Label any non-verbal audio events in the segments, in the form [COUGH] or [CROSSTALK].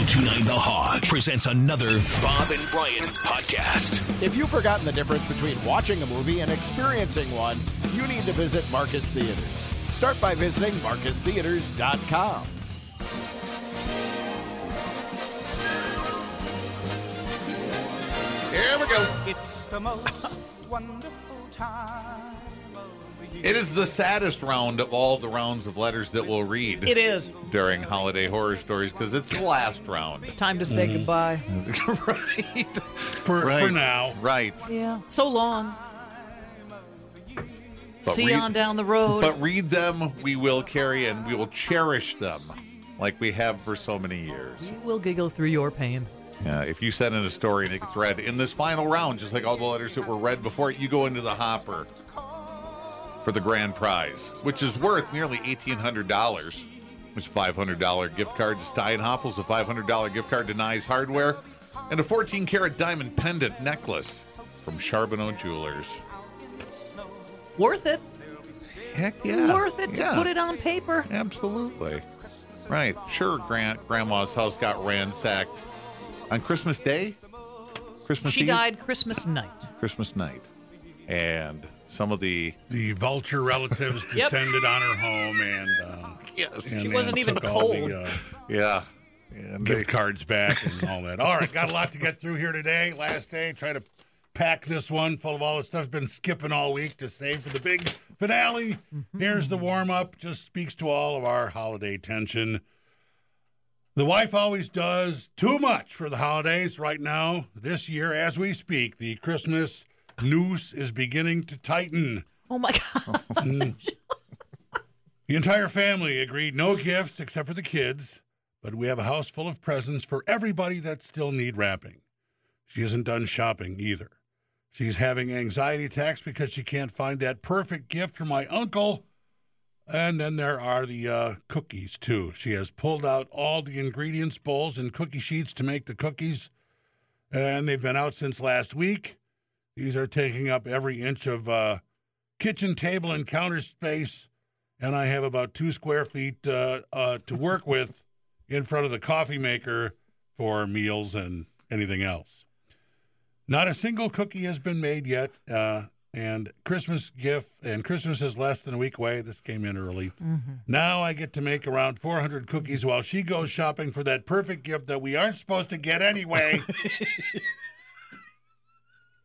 1029 The Hog presents another Bob and Brian podcast. If you've forgotten the difference between watching a movie and experiencing one, you need to visit Marcus Theatres. Start by visiting marcustheatres.com. Here we go. It's the most [LAUGHS] wonderful time of the year. It is the saddest round of all the rounds of letters that we'll read. It is. during holiday horror stories because it's the last round. It's time to say mm-hmm. goodbye. [LAUGHS] right. For, Right. for now. Right. Yeah. So long. But See read- you on down the road. But read them, we will carry and we will cherish them like we have for so many years. we'll giggle through your pain. Yeah, if you send in a story and it gets read in this final round, just like all the letters that were read before it, you go into the hopper for the grand prize, which is worth nearly $1,800. Which is a $500 gift card to Steinhafels, a $500 gift card to Nyes Hardware, and a 14 karat diamond pendant necklace from Charbonneau Jewelers. Worth it. Heck yeah. Worth it to put it on paper. Absolutely. Right. Sure, Grant, Grandma's house got ransacked on Christmas Day? Christmas She Eve? died Christmas night. Christmas night. And some of the The vulture relatives Yep. descended on her home and, uh, yes, and She wasn't and even cold. the uh, yeah, and they, cards back and all that. All right, got a lot to get through here today. Last day, try to pack this one full of all the stuff. Been skipping all week to save for the big finale. Here's the warm up. Just speaks to all of our holiday tension. The wife always does too much for the holidays. Right now, this year, as we speak, the Christmas noose is beginning to tighten. Oh my God. The entire family agreed no gifts except for the kids, but we have a house full of presents for everybody that still need wrapping. She isn't done shopping either. She's having anxiety attacks because she can't find that perfect gift for my uncle. And then there are the uh, cookies, too. She has pulled out all the ingredients bowls and cookie sheets to make the cookies, and they've been out since last week. These are taking up every inch of uh, kitchen table and counter space and I have about two square feet uh, uh, to work with in front of the coffee maker for meals and anything else. Not a single cookie has been made yet, uh, and Christmas gift and Christmas is less than a week away. This came in early. Now I get to make around 400 cookies while she goes shopping for that perfect gift that we aren't supposed to get anyway. [LAUGHS]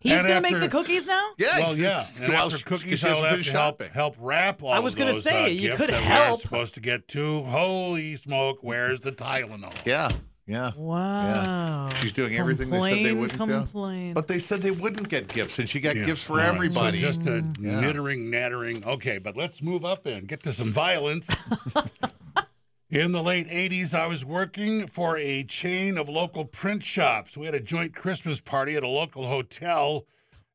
He's And going to make the cookies now? yeah, well, yeah, and go out after cookies, I'll have to help, shopping. help wrap all I was gonna those, say, uh, you could help. We're supposed to get to. Holy smoke! Where's the Tylenol? Yeah, yeah. Wow. She's doing everything they said they wouldn't do. Complain. But they said they wouldn't get gifts, and she got Yeah. gifts for All right, everybody. So just a Yeah. knittering, nattering. Okay, but let's move up and get to some violence. [LAUGHS] In the late 80s, I was working for a chain of local print shops. We had a joint Christmas party at a local hotel,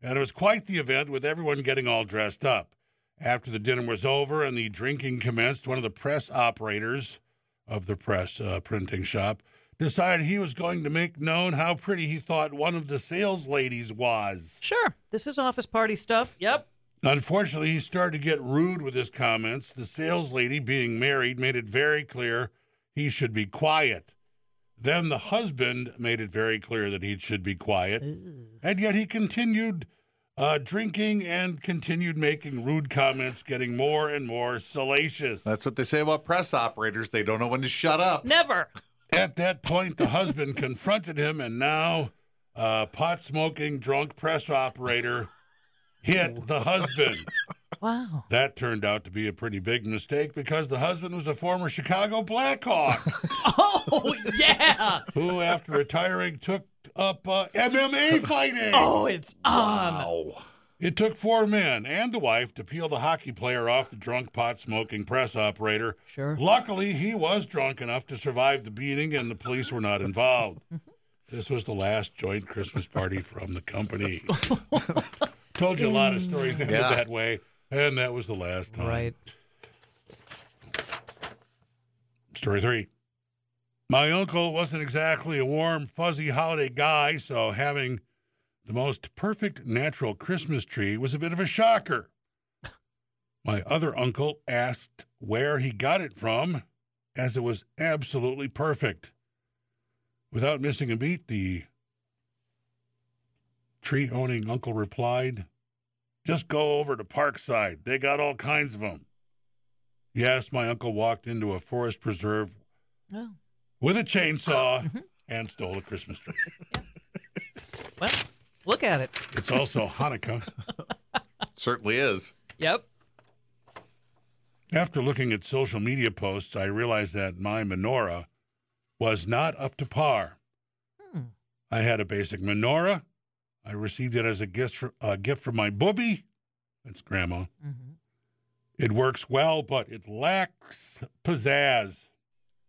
and it was quite the event with everyone getting all dressed up. After the dinner was over and the drinking commenced, one of the press operators of the press uh, printing shop decided he was going to make known how pretty he thought one of the sales ladies was. Sure. This is office party stuff. Yep. Unfortunately, he started to get rude with his comments. The sales lady, being married, made it very clear he should be quiet. Then the husband made it very clear that he should be quiet. And yet he continued uh, drinking and continued making rude comments, getting more and more salacious. That's what they say about press operators. They don't know when to shut up. Never. At that point, the husband [LAUGHS] confronted him, and now uh, pot smoking, drunk press operator hit the husband. [LAUGHS] Wow. That turned out to be a pretty big mistake because the husband was a former Chicago Blackhawk [LAUGHS] Oh, yeah. who, after retiring, took up uh, MMA [LAUGHS] fighting. Oh, it's on. Wow. It took four men and the wife to peel the hockey player off the drunk pot smoking press operator. Sure. Luckily, he was drunk enough to survive the beating and the police were not involved. this was the last joint Christmas party from the company. Told you a lot of stories ended Yeah. that way, and that was the last time. Right. Story three. My uncle wasn't exactly a warm, fuzzy holiday guy, so having the most perfect natural Christmas tree was a bit of a shocker. My other uncle asked where he got it from, as it was absolutely perfect. Without missing a beat, the tree owning uncle replied, Just go over to Parkside. They got all kinds of them. Yes, my uncle walked into a forest preserve Oh, with a chainsaw [LAUGHS] and stole a Christmas tree. [LAUGHS] well, look at it. It's also Hanukkah. [LAUGHS] Certainly is. Yep. After looking at social media posts, I realized that my menorah was not up to par. Hmm. I had a basic menorah. I received it as a gift for, a gift from my booby. That's grandma. hmm It works well, but it lacks pizzazz.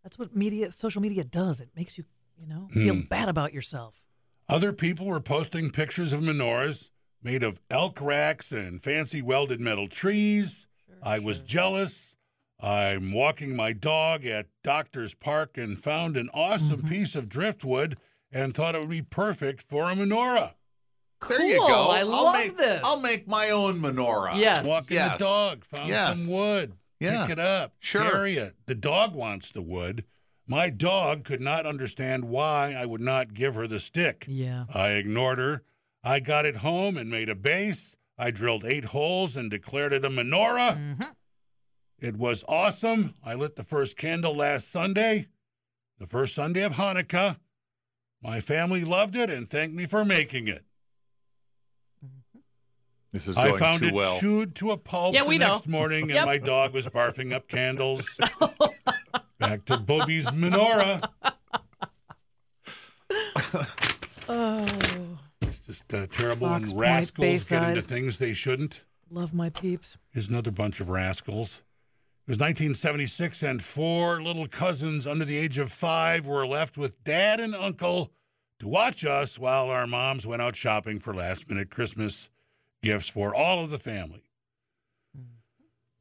That's what media, social media does. It makes you, you know, feel Hmm. bad about yourself. Other people were posting pictures of menorahs made of elk racks and fancy welded metal trees. I was jealous. I'm walking my dog at Doctor's Park and found an awesome Mm-hmm. piece of driftwood and thought it would be perfect for a menorah. There you go. I will love make, this. I'll make my own menorah. Yes. Walking Yes. the dog, found Yes. some wood. Yeah. Pick it up. Sure. Carry it. The dog wants the wood. My dog could not understand why I would not give her the stick. Yeah. I ignored her. I got it home and made a base. I drilled eight holes and declared it a menorah. Mm-hmm. It was awesome. I lit the first candle last Sunday, the first Sunday of Hanukkah. My family loved it and thanked me for making it. This is I found too it well. chewed to a pulp Yeah, the we know. next morning, and my dog was barfing up candles. [LAUGHS] Back to Bobby's menorah. Oh, It's just uh, terrible Fox when rascals get into things they shouldn't. love my peeps. Here's another bunch of rascals. It was 1976, and four little cousins under the age of five were left with dad and uncle to watch us while our moms went out shopping for last minute Christmas gifts for all of the family. Mm-hmm.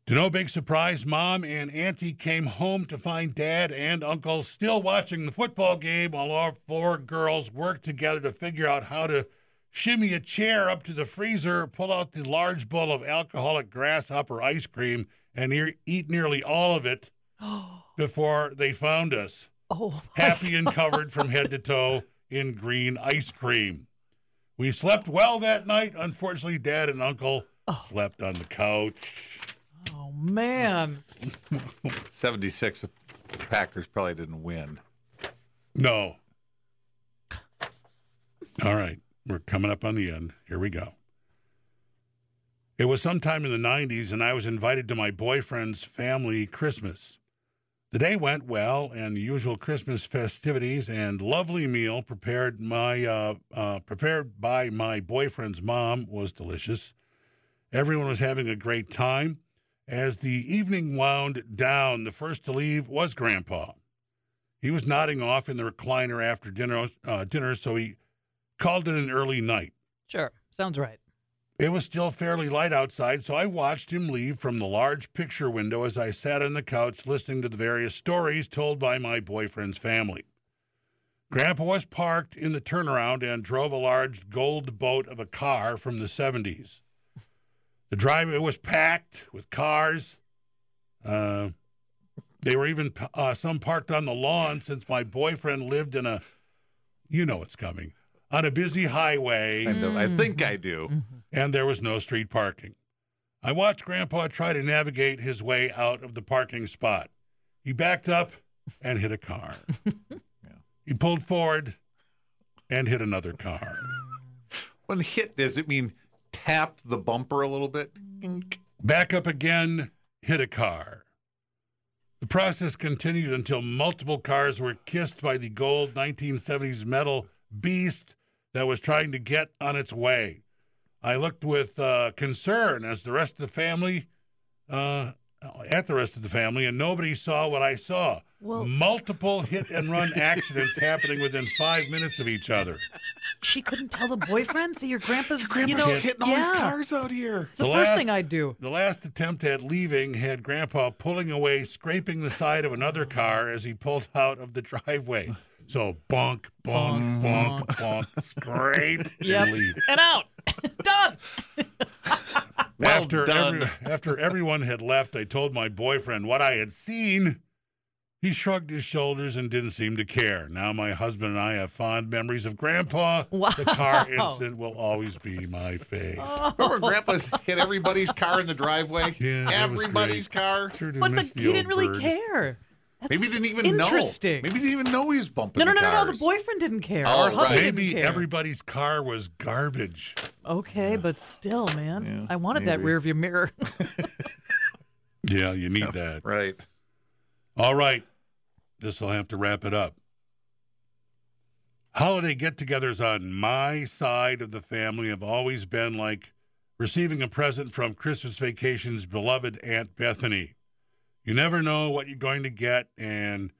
To no big surprise, mom and auntie came home to find dad and uncle still watching the football game while our four girls worked together to figure out how to shimmy a chair up to the freezer, pull out the large bowl of alcoholic grasshopper ice cream, and ear- eat nearly all of it [GASPS] before they found us, Oh, happy and [LAUGHS] covered from head to toe in green ice cream. We slept well that night. Unfortunately, dad and uncle oh. slept on the couch. oh man. [LAUGHS] 76, the Packers probably didn't win. No. All right. We're coming up on the end. Here we go. It was sometime in the 90s, and I was invited to my boyfriend's family Christmas. The day went well, and the usual Christmas festivities and lovely meal prepared my uh, uh, prepared by my boyfriend's mom was delicious. Everyone was having a great time. As the evening wound down, the first to leave was Grandpa. He was nodding off in the recliner after dinner, uh, dinner, so he called it an early night. Sure. Sounds right. It was still fairly light outside, so I watched him leave from the large picture window as I sat on the couch listening to the various stories told by my boyfriend's family. Grandpa was parked in the turnaround and drove a large gold boat of a car from the 70s. The driveway was packed with cars. Uh, they were even uh, some parked on the lawn since my boyfriend lived in a, you know what's coming, on a busy highway Kind of. I think I do. And there was no street parking. I watched Grandpa try to navigate his way out of the parking spot. He backed up and hit a car. [LAUGHS] He pulled forward and hit another car. When hit, does it mean tapped the bumper a little bit? Back up again, hit a car. The process continued until multiple cars were kissed by the gold 1970s metal beast that was trying to get on its way. I looked with uh, concern as the rest of the family, uh, at the rest of the family, and nobody saw what I saw. Well- Multiple hit and run accidents happening within five minutes of each other. She couldn't tell the boyfriend. See, your grandpa's, Grandpa's you know, hitting all yeah. these cars out here. It's the, The first last- thing I'd do. The last attempt at leaving had Grandpa pulling away, scraping the side of another car as he pulled out of the driveway. So bonk, bonk, bonk, bonk, scrape, Yep. and leave. And out. Done. Well after done. Every, after everyone had left, I told my boyfriend what I had seen. He shrugged his shoulders and didn't seem to care. Now my husband and I have fond memories of Grandpa. The car incident will always be my fave. [LAUGHS] Remember Grandpa hit everybody's car in the driveway? Yeah, Everybody's car. Sure But the, the he didn't really bird. care. That's Maybe he didn't even interesting. know. Maybe he didn't even know he was bumping no, no, the no, no, no. The boyfriend didn't care. Oh, or hubby right. didn't Maybe care. everybody's car was garbage. Okay, but still, man, Yeah, I wanted that maybe. rear view mirror. [LAUGHS] Yeah, you need that. Right. All right. This will have to wrap it up. Holiday get togethers on my side of the family have always been like receiving a present from Christmas Vacation's beloved Aunt Bethany. You never know what you're going to get, and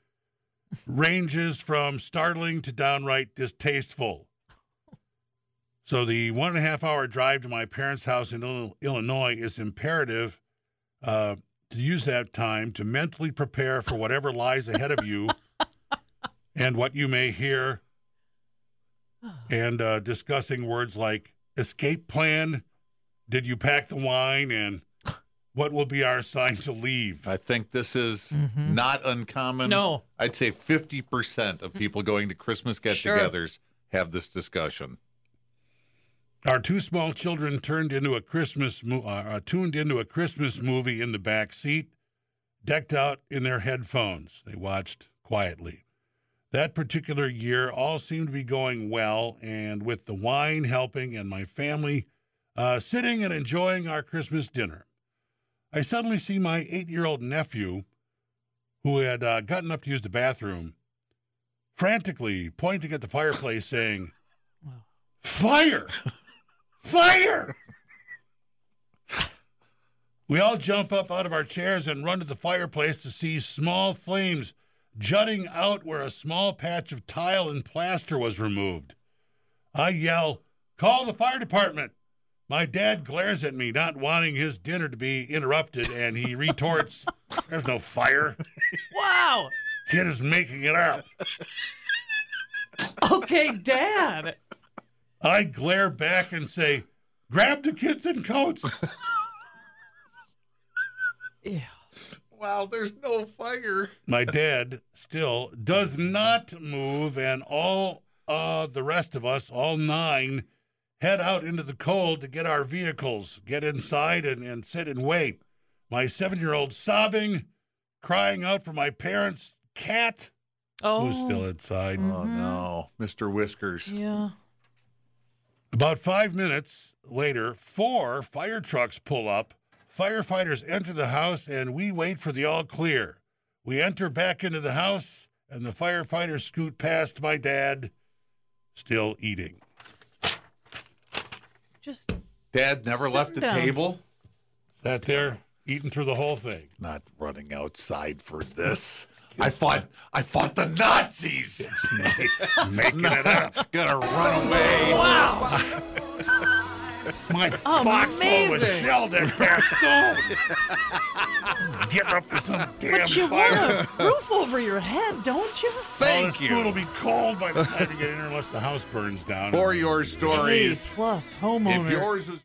ranges from startling to downright distasteful. So, the one and a half hour drive to my parents' house in Illinois is imperative uh, to use that time to mentally prepare for whatever lies ahead of you [LAUGHS] and what you may hear, [SIGHS] and uh, discussing words like escape plan, did you pack the wine, and what will be our sign to leave. I think this is not uncommon. No. I'd say 50% of people going to Christmas get Sure. togethers have this discussion. Our two small children turned into a Christmas mo- uh, uh, tuned into a Christmas movie in the back seat, decked out in their headphones. They watched quietly. That particular year, all seemed to be going well, and with the wine helping, and my family uh, sitting and enjoying our Christmas dinner, I suddenly see my eight-year-old nephew, who had uh, gotten up to use the bathroom, frantically pointing at the fireplace, saying, "Fire!" Fire! We all jump up out of our chairs and run to the fireplace to see small flames jutting out where a small patch of tile and plaster was removed. I yell, Call the fire department. My dad glares at me, not wanting his dinner to be interrupted, and he retorts, There's no fire. wow. Kid is making it up. Okay, Dad. I glare back and say, Grab the kids and coats. Ew. Wow, there's no fire. my dad still does not move, and all uh, the rest of us, all nine, head out into the cold to get our vehicles, get inside, and, and sit and wait. My seven year old sobbing, crying out for my parents' cat, Oh. who's still inside. Oh, no. Mr. Whiskers. Yeah. About five minutes later, four fire trucks pull up. Firefighters enter the house, and we wait for the all clear. We enter back into the house, and the firefighters scoot past my dad, still eating. Just Dad never left the down. table. Sat there, eating through the whole thing. Not running outside for this. I fought. I fought the Nazis. Making it up. Gonna run away. wow. [LAUGHS] My foxhole was shelled at Gaston. Get up for some damn But you fire. want a roof over your head, don't you? All Thank this food will be cold by the time you get in there unless the house burns down. for your A stories. plus homeowner. If yours was.